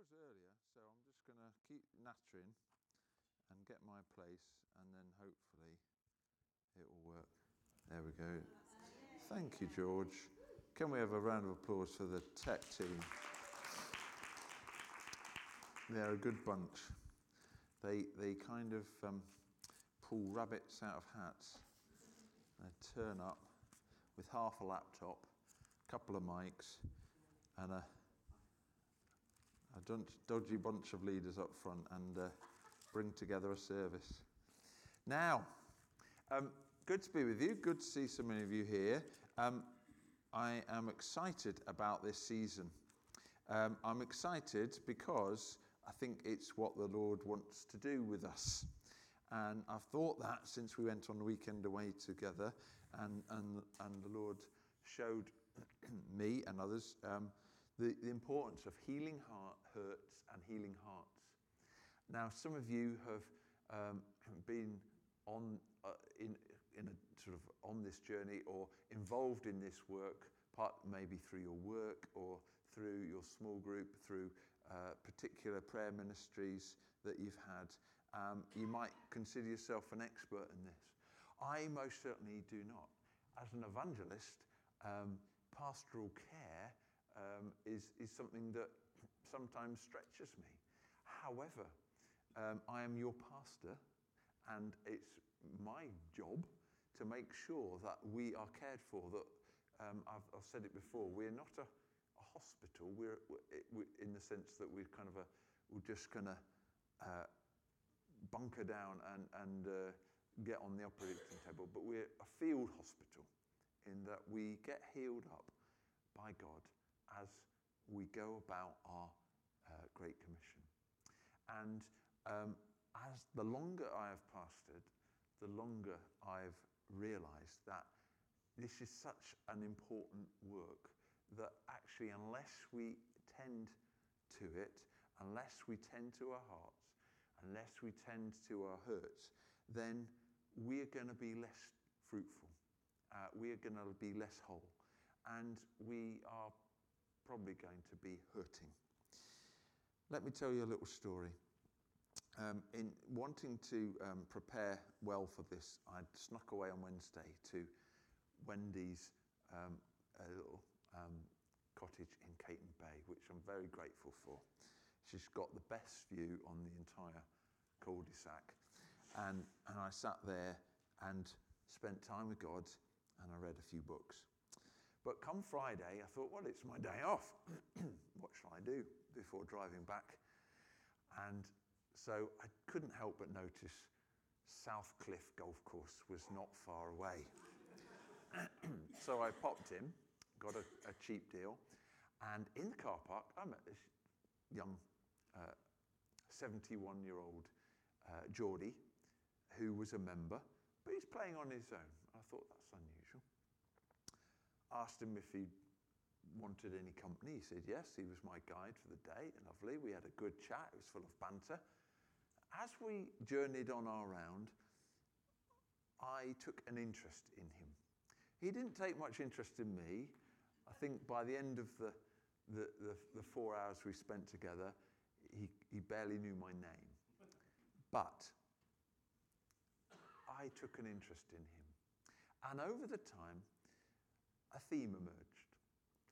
was earlier, so I'm just going to keep nattering and get my place, and then hopefully it will work. There we go. Thank you, George. Can we have a round of applause for the tech team? They're a good bunch. They, they kind of um, pull rabbits out of hats. They turn up with half a laptop, a couple of mics, and a, a dodgy bunch of leaders up front and uh, bring together a service. Now, um, good to be with you. Good to see so many of you here. Um, I am excited about this season. Um, I'm excited because I think it's what the Lord wants to do with us. And I've thought that since we went on the weekend away together, and, and, and the Lord showed me and others um, the, the importance of healing heart, hurts and healing hearts. Now, some of you have um, been on uh, in, in a sort of on this journey or involved in this work, part maybe through your work or through your small group, through uh, particular prayer ministries that you've had. Um, you might consider yourself an expert in this. I most certainly do not. As an evangelist, um, pastoral care um, is, is something that sometimes stretches me. However, um, I am your pastor, and it's my job to make sure that we are cared for. That um, I've, I've, said it before, we're not a, a hospital. We're, we're, in the sense that we're kind of a, we're just going to uh, bunker down and, and uh, get on the operating table, but we're a field hospital in that we get healed up by God as we go about our uh, Great Commission. And um, as the longer I have pastored, the longer I've realized that this is such an important work that actually, unless we tend to it, unless we tend to our hearts, unless we tend to our hurts, then we're going to be less fruitful. Uh, we are going to be less whole. And we are probably going to be hurting. Let me tell you a little story. Um, in wanting to um, prepare well for this, I snuck away on Wednesday to Wendy's um, little um, cottage in Cayton Bay, which I'm very grateful for. She's got the best view on the entire cul-de-sac. And, and I sat there and spent time with God and I read a few books. But come Friday, I thought, well, it's my day off. what shall I do before driving back? And so I couldn't help but notice South Cliff Golf Course was not far away. so I popped in, got a, a, cheap deal, and in the car park, I met this young 71 uh, year old uh, Geordie who was a member, but he's playing on his own. I thought that's unusual. Asked him if he wanted any company. He said yes. He was my guide for the day. Lovely. We had a good chat. It was full of banter. As we journeyed on our round, I took an interest in him. He didn't take much interest in me. I think by the end of the, the, the, the four hours we spent together, he, he barely knew my name. But I took an interest in him. And over the time, a theme emerged.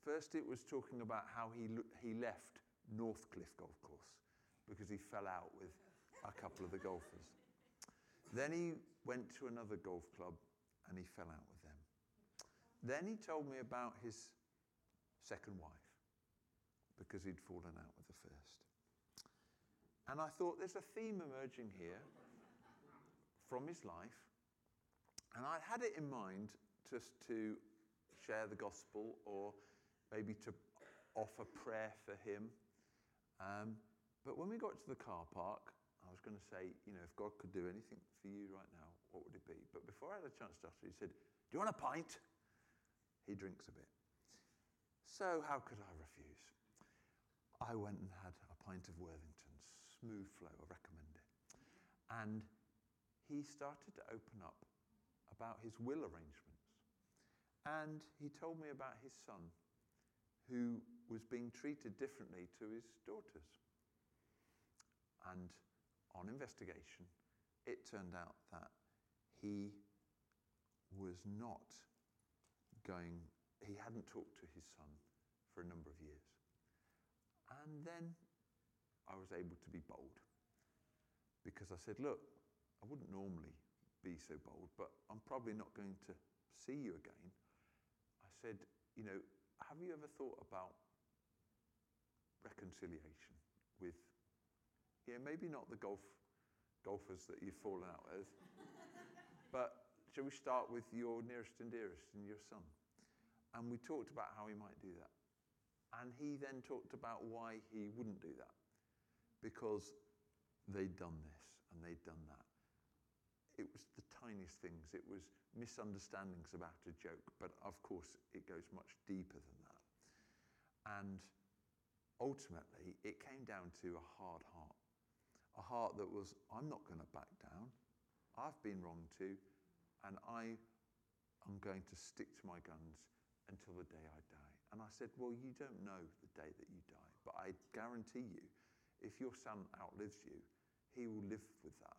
First, it was talking about how he, he left Northcliffe Golf Course because he fell out with a couple of the golfers. Then he went to another golf club and he fell out with them. Then he told me about his second wife because he'd fallen out with the first. And I thought there's a theme emerging here from his life. And I had it in mind just to share the gospel or maybe to offer prayer for him. Um, but when we got to the car park, I was going to say, you know, if God could do anything for you right now, what would it be? But before I had a chance to ask, he said, Do you want a pint? He drinks a bit. So how could I refuse? I went and had a pint of Worthington's, smooth flow, I recommend it. And he started to open up about his will arrangements. And he told me about his son who was being treated differently to his daughters. And on investigation, it turned out that he was not going, he hadn't talked to his son for a number of years. And then I was able to be bold because I said, Look, I wouldn't normally be so bold, but I'm probably not going to see you again. Said, You know, have you ever thought about reconciliation with, yeah, maybe not the golf golfers that you've fallen out with, but shall we start with your nearest and dearest and your son? And we talked about how he might do that. And he then talked about why he wouldn't do that because they'd done this and they'd done that. It was the tiniest things. It was misunderstandings about a joke, but of course, it goes much deeper than that. And ultimately, it came down to a hard heart. A heart that was, I'm not going to back down. I've been wrong too, and I am going to stick to my guns until the day I die. And I said, Well, you don't know the day that you die, but I guarantee you, if your son outlives you, he will live with that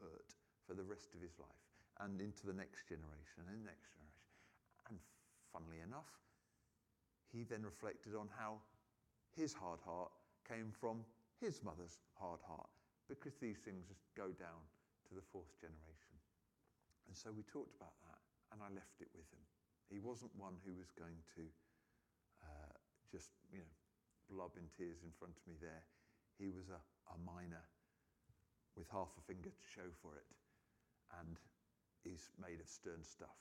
hurt for the rest of his life and into the next generation and the next generation. And funnily enough, he then reflected on how his hard heart came from his mother's hard heart because these things just go down to the fourth generation. And so we talked about that and I left it with him. He wasn't one who was going to uh, just, you know, blub in tears in front of me there. He was a, a miner with half a finger to show for it and is made of stern stuff.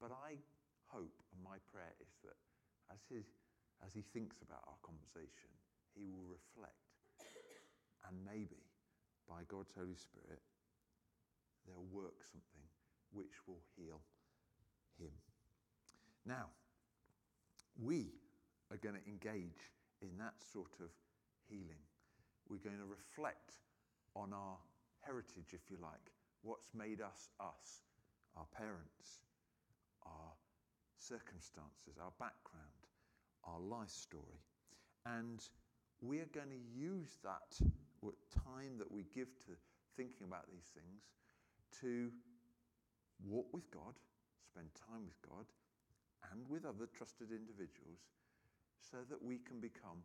But I hope and my prayer is that as he, as he thinks about our conversation, he will reflect and maybe by God's Holy Spirit, they'll work something which will heal him. Now, we are going to engage in that sort of healing. We're going to reflect on our heritage, if you like, what's made us us, our parents, our circumstances, our background, our life story. And we are going to use that time that we give to thinking about these things to walk with God, spend time with God, and with other trusted individuals so that we can become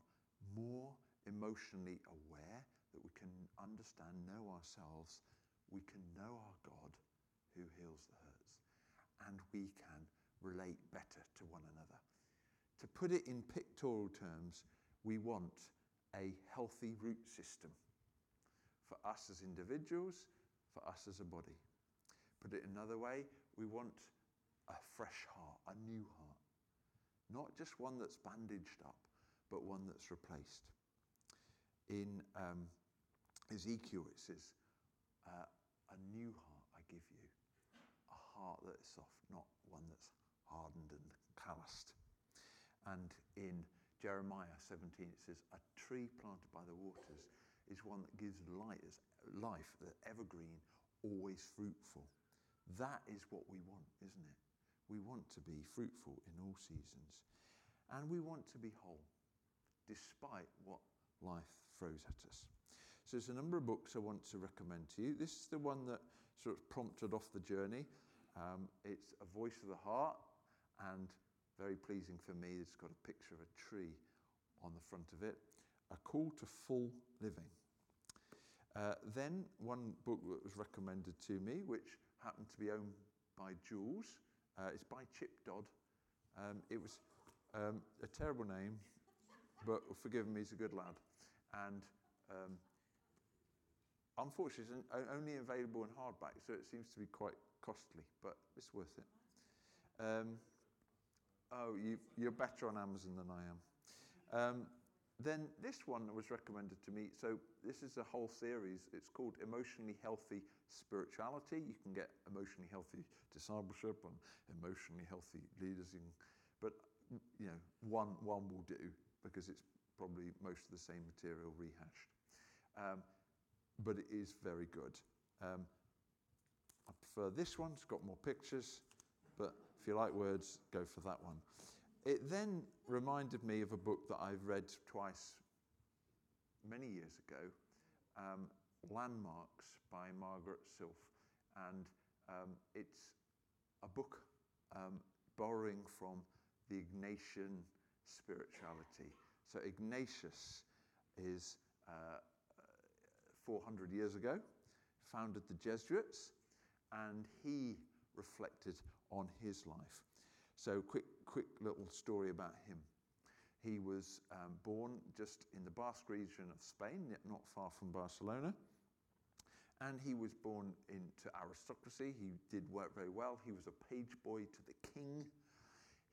more emotionally aware that we can understand, know ourselves, we can know our God who heals the hurts, and we can relate better to one another. To put it in pictorial terms, we want a healthy root system for us as individuals, for us as a body. Put it another way, we want a fresh heart, a new heart. Not just one that's bandaged up, but one that's replaced. In um, Ezekiel, it says, uh, A new heart I give you, a heart that is soft, not one that's hardened and calloused. And in Jeremiah 17, it says, A tree planted by the waters is one that gives light, life, the evergreen, always fruitful. That is what we want, isn't it? We want to be fruitful in all seasons. And we want to be whole, despite what life throws at us. So there's a number of books I want to recommend to you. This is the one that sort of prompted off the journey. Um, it's A Voice of the Heart, and very pleasing for me, it's got a picture of a tree on the front of it. A Call to Full Living. Uh, then, one book that was recommended to me, which happened to be owned by Jules, uh, it's by Chip Dodd. Um, it was um, a terrible name, but forgive me, he's a good lad. And um, Unfortunately, it's only available in hardback, so it seems to be quite costly, but it's worth it. Um, oh, you, are better on Amazon than I am. Um, then this one was recommended to me. So this is a whole series. It's called Emotionally Healthy Spirituality. You can get emotionally healthy discipleship and emotionally healthy leaders. In, but you know, one one will do because it's probably most of the same material rehashed. Um, but it is very good. Um, I prefer this one, it's got more pictures, but If you like words, go for that one. It then reminded me of a book that I've read twice many years ago um, Landmarks by Margaret Silf. And um, it's a book um, borrowing from the Ignatian spirituality. So, Ignatius is uh, 400 years ago, founded the Jesuits, and he reflected on his life. So, quick, quick little story about him. He was um, born just in the Basque region of Spain, not far from Barcelona. And he was born into aristocracy. He did work very well. He was a page boy to the king.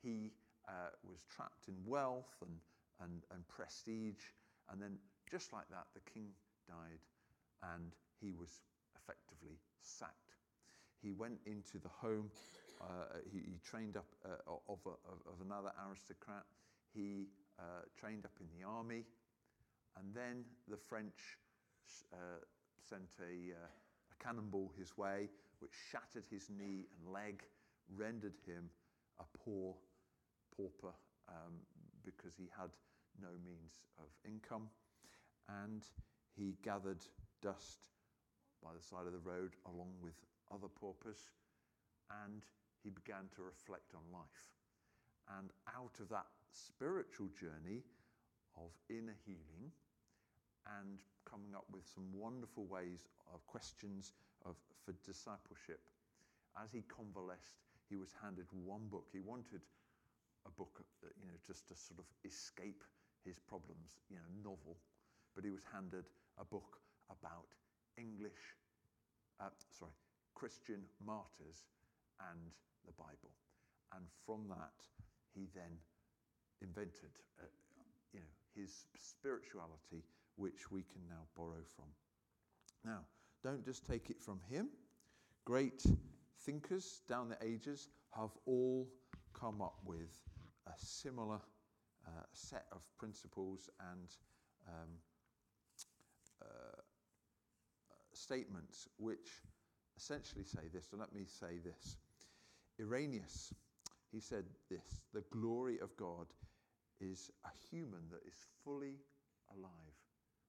He uh, was trapped in wealth and, and, and prestige. And then, just like that, the king died and he was effectively sacked. He went into the home, uh, he, he, trained up uh, of, a, of, another aristocrat, he uh, trained up in the army, and then the French uh, sent a, uh, a cannonball his way, which shattered his knee and leg, rendered him a poor pauper um, because he had no means of income. And he gathered dust by the side of the road along with other paupers, and he began to reflect on life. And out of that spiritual journey of inner healing and coming up with some wonderful ways of questions of, for discipleship, as he convalesced, he was handed one book. He wanted a book, uh, you know, just to sort of escape his problems, you know, novel. But he was handed a book about English, uh, sorry, Christian martyrs and the Bible. And from that, he then invented, uh, you know, his spirituality, which we can now borrow from. Now, don't just take it from him. Great thinkers down the ages have all come up with a similar uh, set of principles and um, uh, statements which essentially say this. So let me say this. Irenaeus, he said this the glory of God is a human that is fully alive.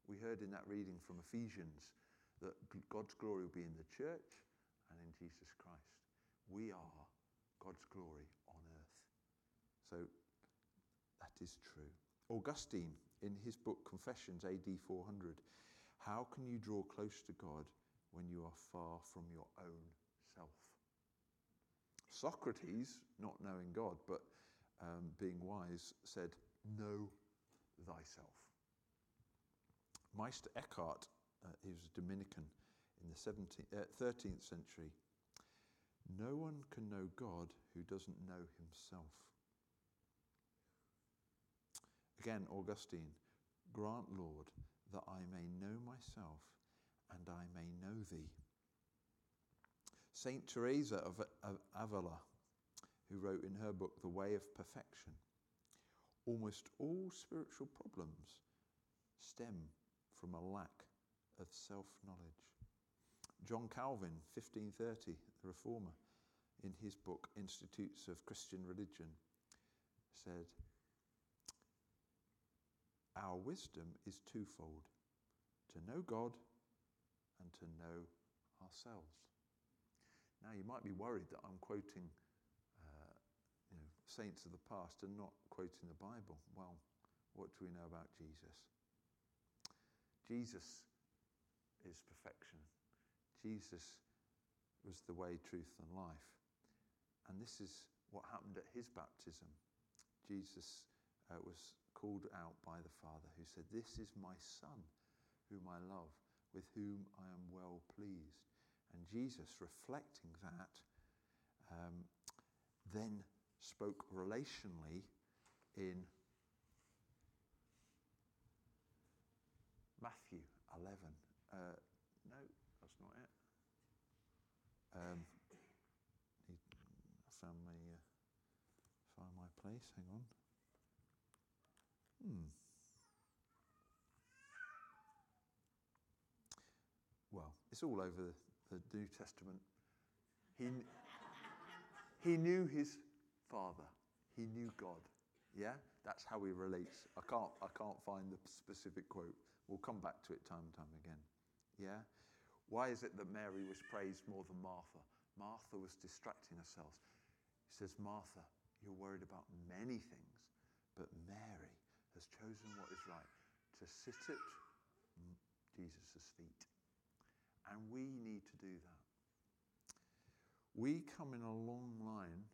We heard in that reading from Ephesians that God's glory will be in the church and in Jesus Christ. We are God's glory on earth. So that is true. Augustine, in his book Confessions, AD 400, how can you draw close to God when you are far from your own self? Socrates, not knowing God, but um, being wise, said, Know thyself. Meister Eckhart, uh, he was a Dominican in the 17th, uh, 13th century. No one can know God who doesn't know himself. Again, Augustine, grant, Lord, that I may know myself and I may know thee. Saint Teresa of Avila, who wrote in her book The Way of Perfection, almost all spiritual problems stem from a lack of self knowledge. John Calvin, 1530, the reformer, in his book Institutes of Christian Religion, said, our wisdom is twofold to know God and to know ourselves. Now, you might be worried that I'm quoting uh, you know, saints of the past and not quoting the Bible. Well, what do we know about Jesus? Jesus is perfection. Jesus was the way, truth, and life. And this is what happened at his baptism. Jesus uh, was called out by the Father, who said, This is my Son, whom I love, with whom I am well pleased. And Jesus, reflecting that, um, then spoke relationally in Matthew 11. Uh, no, that's not it. Um, I found my, uh, found my place. Hang on. Hmm. Well, it's all over the New Testament. He, he knew his Father. He knew God. Yeah? That's how he relates. I can't, I can't find the specific quote. We'll come back to it time and time again. Yeah? Why is it that Mary was praised more than Martha? Martha was distracting herself. He says, Martha, you're worried about many things, but Mary has chosen what is right to sit at Jesus' feet. And we need to do that. We come in a long line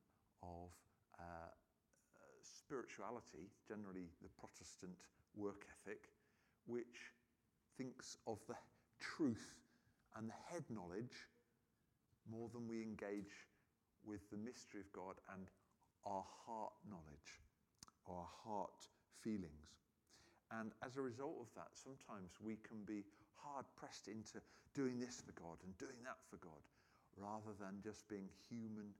of uh, spirituality, generally the Protestant work ethic, which thinks of the truth and the head knowledge more than we engage with the mystery of God and our heart knowledge, our heart feelings. And as a result of that, sometimes we can be hard pressed into doing this for God and doing that for God, rather than just being human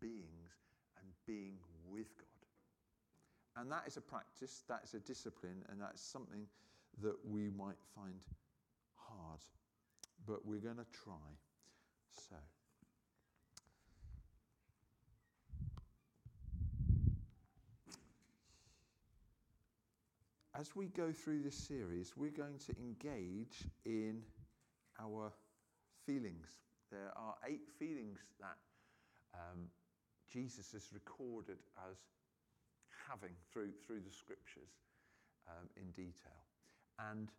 beings and being with God. And that is a practice, that is a discipline, and that's something that we might find hard. But we're going to try. So. As we go through this series, we're going to engage in our feelings. There are eight feelings that um, Jesus has recorded as having through, through the scriptures um, in detail. And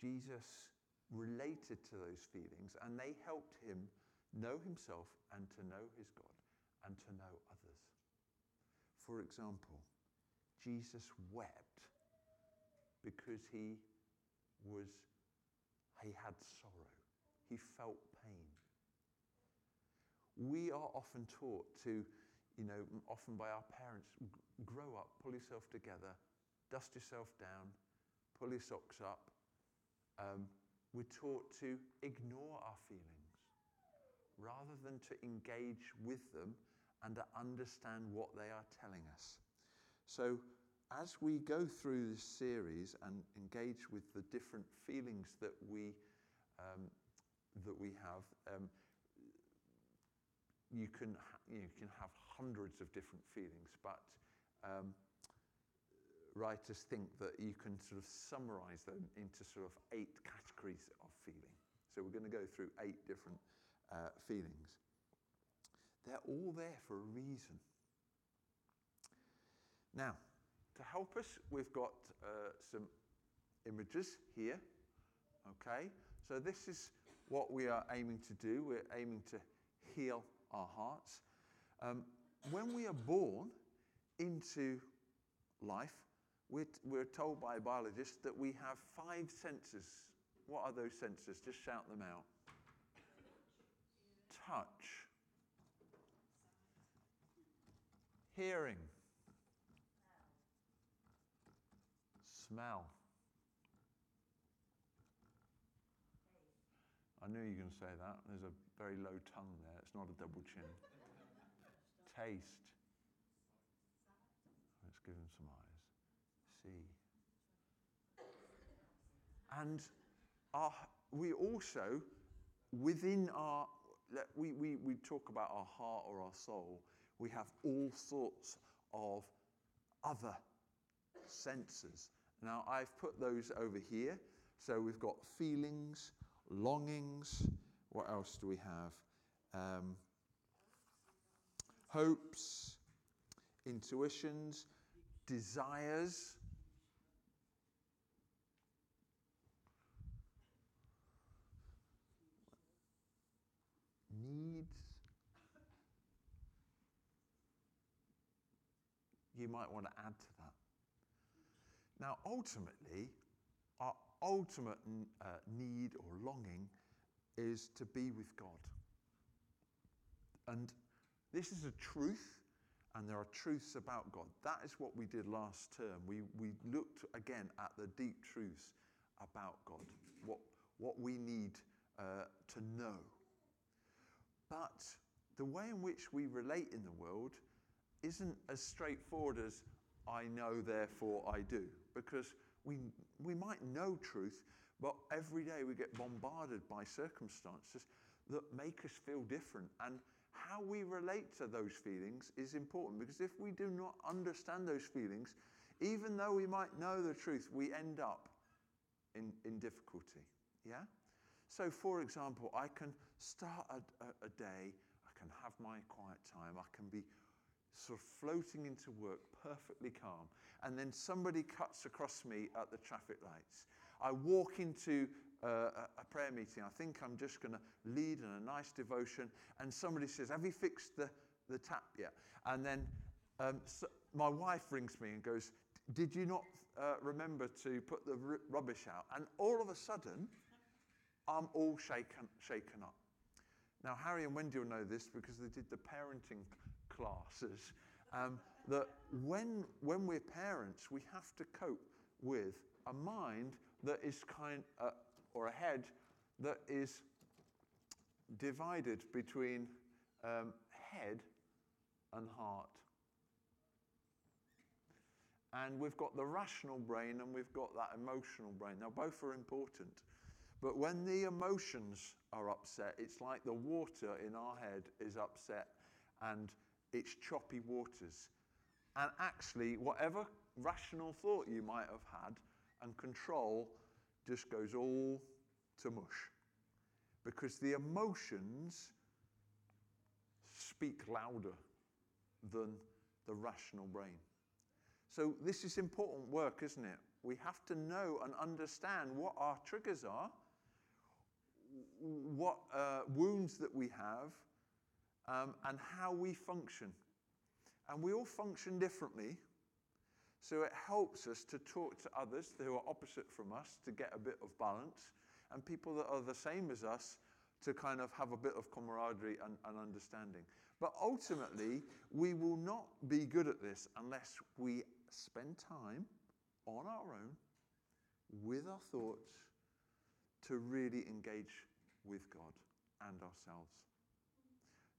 Jesus related to those feelings and they helped him know himself and to know his God and to know others. For example, Jesus wept because he was he had sorrow. He felt pain. We are often taught to you know, often by our parents, grow up, pull yourself together, dust yourself down, pull your socks up. Um, we're taught to ignore our feelings rather than to engage with them and to understand what they are telling us. So, as we go through this series and engage with the different feelings that we um, that we have, um, you can you can have hundreds of different feelings, but um, writers think that you can sort of summarize them into sort of eight categories of feeling. So we're going to go through eight different uh, feelings. They're all there for a reason. Now, to help us, we've got uh, some images here. Okay, so this is what we are aiming to do. We're aiming to heal our hearts. Um, when we are born into life, we're, we're told by biologists that we have five senses. What are those senses? Just shout them out. Touch, hearing, smell. I knew you were going to say that. There's a very low tongue there. It's not a double chin taste. Let's give him some eyes. See. And our, we also, within our, we, we, we talk about our heart or our soul, we have all sorts of other senses. Now, I've put those over here. So we've got feelings, longings. What else do we have? Um, hopes, intuitions, desires. Needs. You might want to add to. Now, ultimately, our ultimate uh, need or longing is to be with God. And this is a truth, and there are truths about God. That is what we did last term. We, we looked again at the deep truths about God, what, what we need uh, to know. But the way in which we relate in the world isn't as straightforward as I know, therefore I do. Because we, we might know truth, but every day we get bombarded by circumstances that make us feel different. And how we relate to those feelings is important because if we do not understand those feelings, even though we might know the truth, we end up in, in difficulty. Yeah? So, for example, I can start a, a, a day, I can have my quiet time, I can be sort of floating into work perfectly calm, and then somebody cuts across me at the traffic lights. I walk into uh, a prayer meeting. I think I'm just going to lead in a nice devotion, and somebody says, Have you fixed the, the tap yet? And then um, so my wife rings me and goes, Did you not uh, remember to put the r- rubbish out? And all of a sudden, I'm all shaken, shaken up. Now, Harry and Wendy will know this because they did the parenting classes. Um, that when, when we're parents, we have to cope with a mind that is kind, uh, or a head that is divided between um, head and heart. And we've got the rational brain and we've got that emotional brain. Now, both are important. But when the emotions are upset, it's like the water in our head is upset and it's choppy waters. And actually, whatever rational thought you might have had and control just goes all to mush. Because the emotions speak louder than the rational brain. So, this is important work, isn't it? We have to know and understand what our triggers are, what uh, wounds that we have, um, and how we function. And we all function differently. So it helps us to talk to others who are opposite from us to get a bit of balance, and people that are the same as us to kind of have a bit of camaraderie and, and understanding. But ultimately, we will not be good at this unless we spend time on our own with our thoughts to really engage with God and ourselves.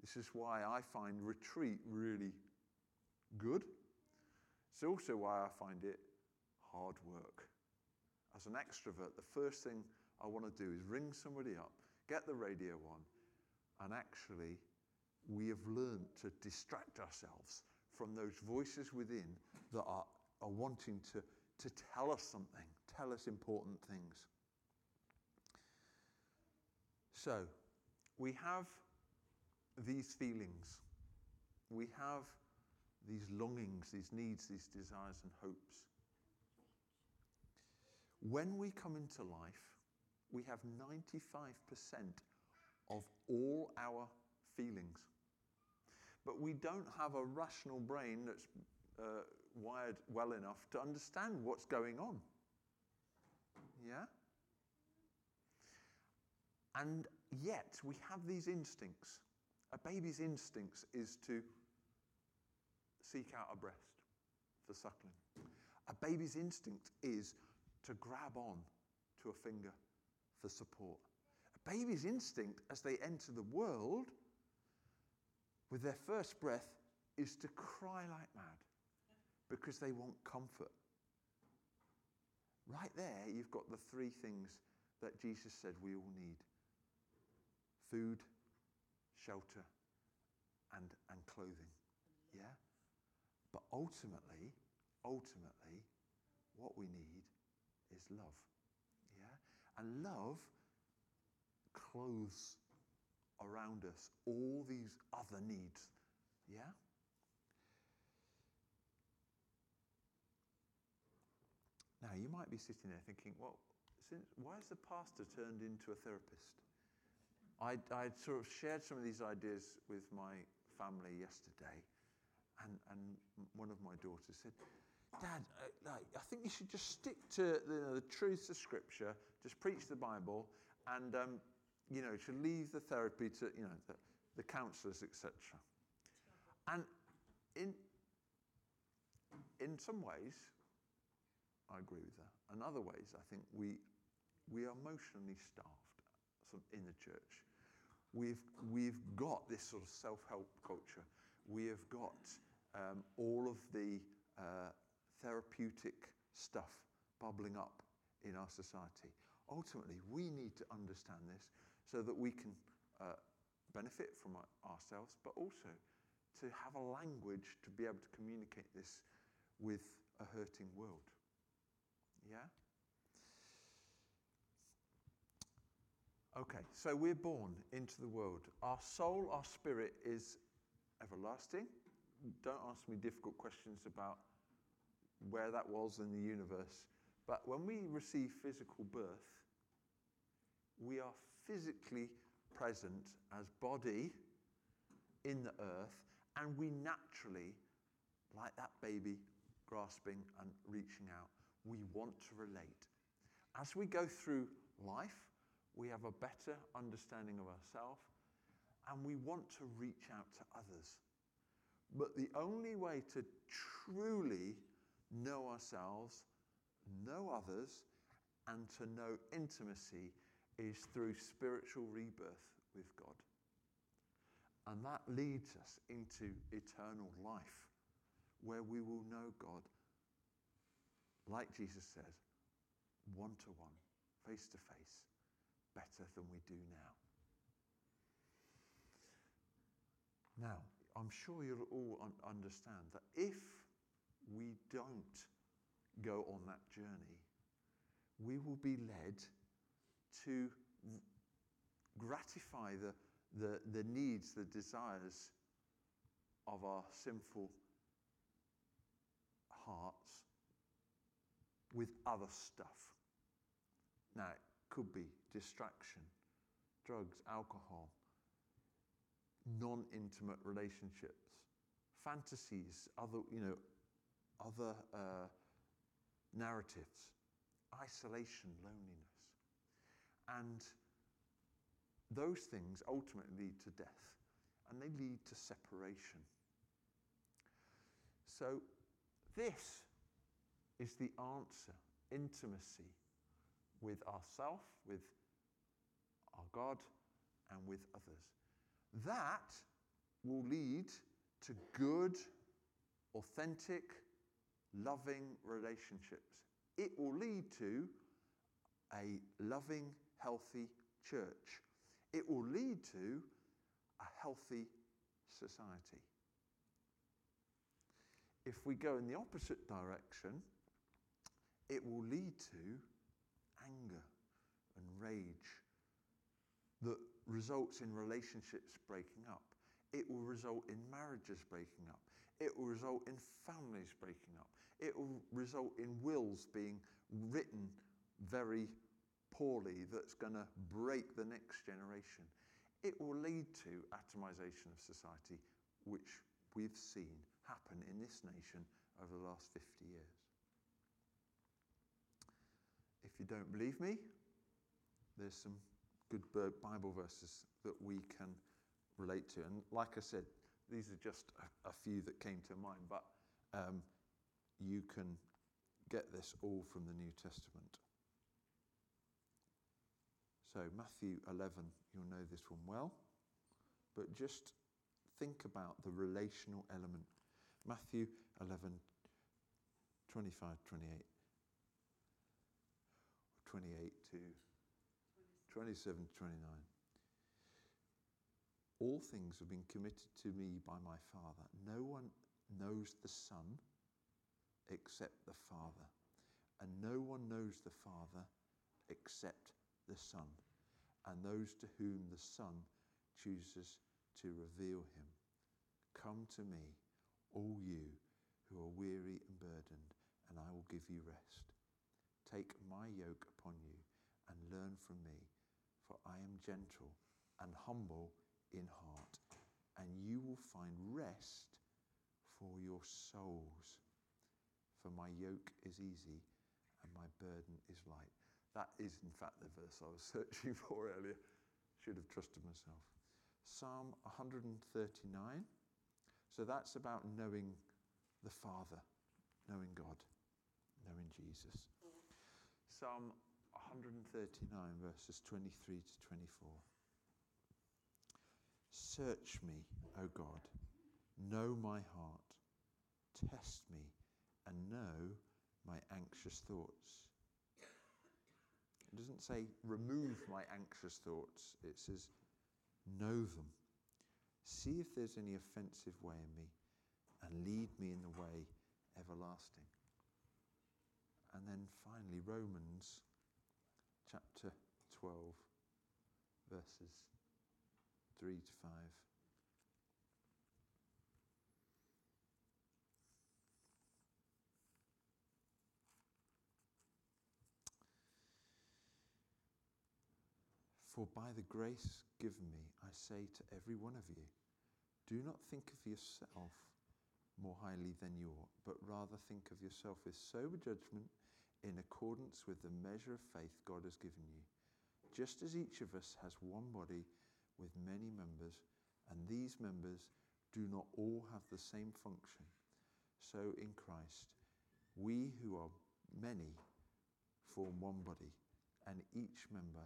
This is why I find retreat really good. It's also why I find it hard work. As an extrovert, the first thing I want to do is ring somebody up, get the radio on, and actually, we have learned to distract ourselves from those voices within that are, are wanting to, to tell us something, tell us important things. So, we have these feelings, we have these longings, these needs, these desires and hopes. When we come into life, we have 95% of all our feelings. But we don't have a rational brain that's uh, wired well enough to understand what's going on. Yeah? And yet, we have these instincts. A baby's instincts is to seek out a breast for suckling. A baby's instinct is to grab on to a finger for support. A baby's instinct as they enter the world with their first breath is to cry like mad because they want comfort. Right there, you've got the three things that Jesus said we all need food, shelter, and, and clothing. Yeah? But ultimately, ultimately, what we need is love. Yeah? And love clothes around us all these other needs. Yeah? Now, you might be sitting there thinking, well, since, why has the pastor turned into a therapist? I, I sort of shared some of these ideas with my family yesterday, and, and one of my daughters said, Dad, uh, like, I think you should just stick to the, the truths of Scripture, just preach the Bible, and um, you know, to leave the therapy to you know the, the counsellors, etc. And in in some ways, I agree with that. In other ways, I think we we are emotionally starved in the church. We've we've got this sort of self-help culture. We have got um, all of the uh, therapeutic stuff bubbling up in our society. Ultimately, we need to understand this so that we can uh, benefit from ourselves, but also to have a language to be able to communicate this with a hurting world. Yeah? Okay, so we're born into the world. Our soul, our spirit is everlasting. Don't ask me difficult questions about where that was in the universe. But when we receive physical birth, we are physically present as body in the earth, and we naturally, like that baby grasping and reaching out, we want to relate. As we go through life, we have a better understanding of ourselves and we want to reach out to others. But the only way to truly know ourselves, know others, and to know intimacy is through spiritual rebirth with God. And that leads us into eternal life, where we will know God, like Jesus says, one to one, face to face, better than we do now. Now, I'm sure you'll all un- understand that if we don't go on that journey, we will be led to gratify the, the, the needs, the desires of our sinful hearts with other stuff. Now, it could be distraction, drugs, alcohol, non intimate relationships, fantasies, other, you know, other uh, narratives, isolation, loneliness. And those things ultimately lead to death and they lead to separation. So, this is the answer intimacy with ourself, with God, and with others. That will lead to good, authentic, loving relationships. It will lead to a loving, healthy church. It will lead to a healthy society. If we go in the opposite direction, it will lead to anger and rage that results in relationships breaking up. It will result in marriages breaking up. It will result in families breaking up. It will result in wills being written very poorly that's going to break the next generation. It will lead to atomization of society, which we've seen happen in this nation over the last 50 years. If you don't believe me, there's some good Bible verses that we can relate to. And like I said, these are just a, a few that came to mind, but um, you can get this all from the New Testament. So, Matthew 11, you'll know this one well, but just think about the relational element. Matthew 11, 25, 28. 28 to 27 to 29. All things have been committed to me by my Father. No one knows the Son except the Father, and no one knows the Father except the Son, and those to whom the Son chooses to reveal him. Come to me, all you who are weary and burdened, and I will give you rest. Take my yoke upon you and learn from me, for I am gentle and humble in heart, and you will find rest for your souls. For my yoke is easy and my burden is light. That is, in fact, the verse I was searching for earlier. Should have trusted myself. Psalm 139. So that's about knowing the Father, knowing God, knowing Jesus. Psalm 139, verses 23 to 24. Search me, O God, know my heart, test me, and know my anxious thoughts. It doesn't say remove my anxious thoughts, it says know them, See if there's any offensive way in me, and lead me in the way everlasting. And then finally, Romans chapter 12, verses 3 to 5. For by the grace given me, I say to every one of you, do not think of yourself more highly than you ought, but rather think of yourself with sober judgment in accordance with the measure of faith God has given you. Just as each of us has one body with many members, and these members do not all have the same function, so in Christ, we who are many form one body, and each member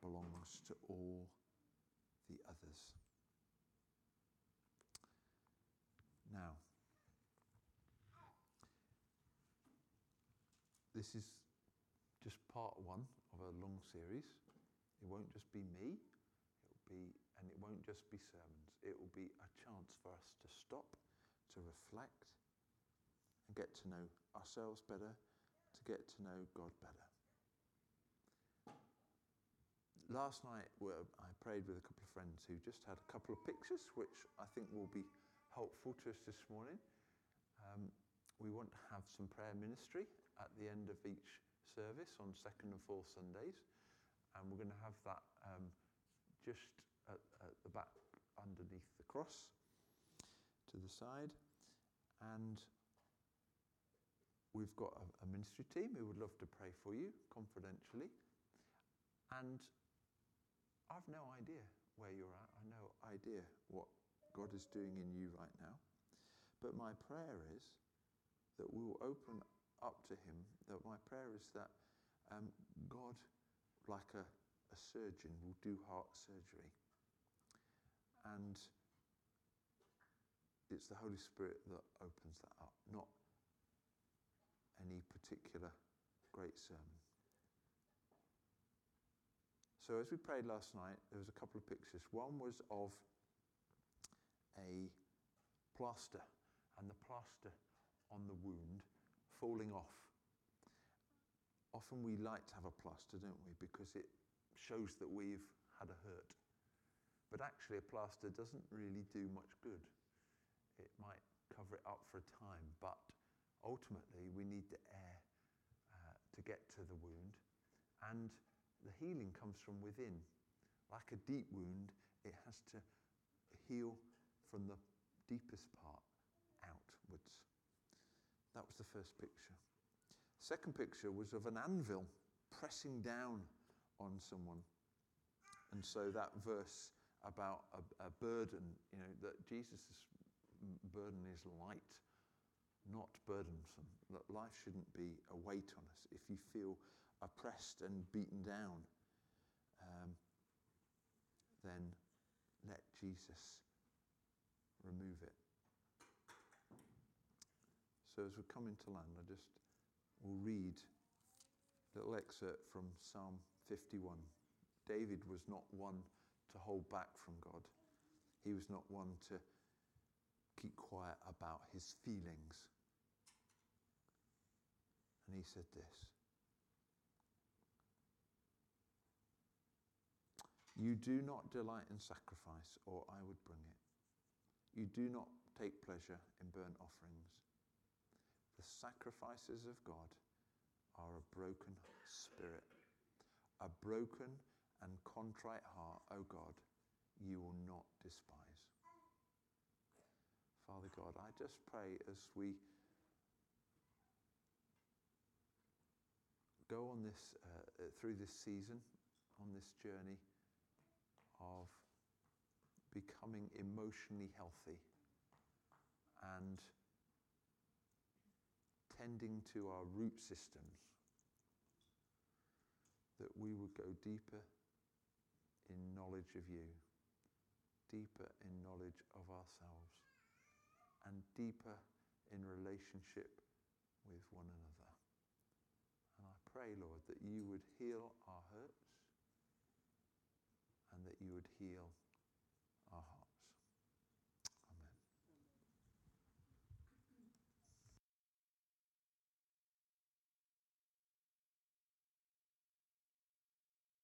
belongs to all the others. Now, this is just part one of a long series. It won't just be me, it'll be, and it won't just be sermons. It will be a chance for us to stop, to reflect, and get to know ourselves better, to get to know God better last night I prayed with a couple of friends who just had a couple of pictures, which I think will be helpful to us this morning. Um, we want to have some prayer ministry at the end of each service on second and fourth Sundays, and we're going to have that um, just at, at the back underneath the cross to the side. And we've got a, a ministry team who would love to pray for you confidentially. And I've no idea where you're at. I no idea what God is doing in you right now. But my prayer is that we will open up to Him. That my prayer is that um, God, like a, a surgeon, will do heart surgery. And it's the Holy Spirit that opens that up, not any particular great sermon. So, as we prayed last night, there was a couple of pictures. One was of a plaster and the plaster on the wound falling off. Often we like to have a plaster, don't we? Because it shows that we've had a hurt. But actually, a plaster doesn't really do much good. It might cover it up for a time, but ultimately, we need the air uh, to get to the wound. And the healing comes from within. Like a deep wound, it has to heal from the deepest part outwards. That was the first picture. Second picture was of an anvil pressing down on someone. And so that verse about a, a burden, you know, that Jesus' burden is light, not burdensome. That life shouldn't be a weight on us. If you feel oppressed and beaten down, um, then let Jesus remove it. So as we come into land, I just will read a little excerpt from Psalm 51. David was not one to hold back from God. He was not one to keep quiet about his feelings. And he said this You do not delight in sacrifice, or I would bring it. You do not take pleasure in burnt offerings. The sacrifices of God are a broken spirit, a broken and contrite heart, O God, you will not despise. Father God, I just pray as we go on this uh, through this season, on this journey of becoming emotionally healthy and tending to our root systems, that we would go deeper in knowledge of you, deeper in knowledge of ourselves, and deeper in relationship with one another. And I pray, Lord, that you would heal our hurts and that you would heal.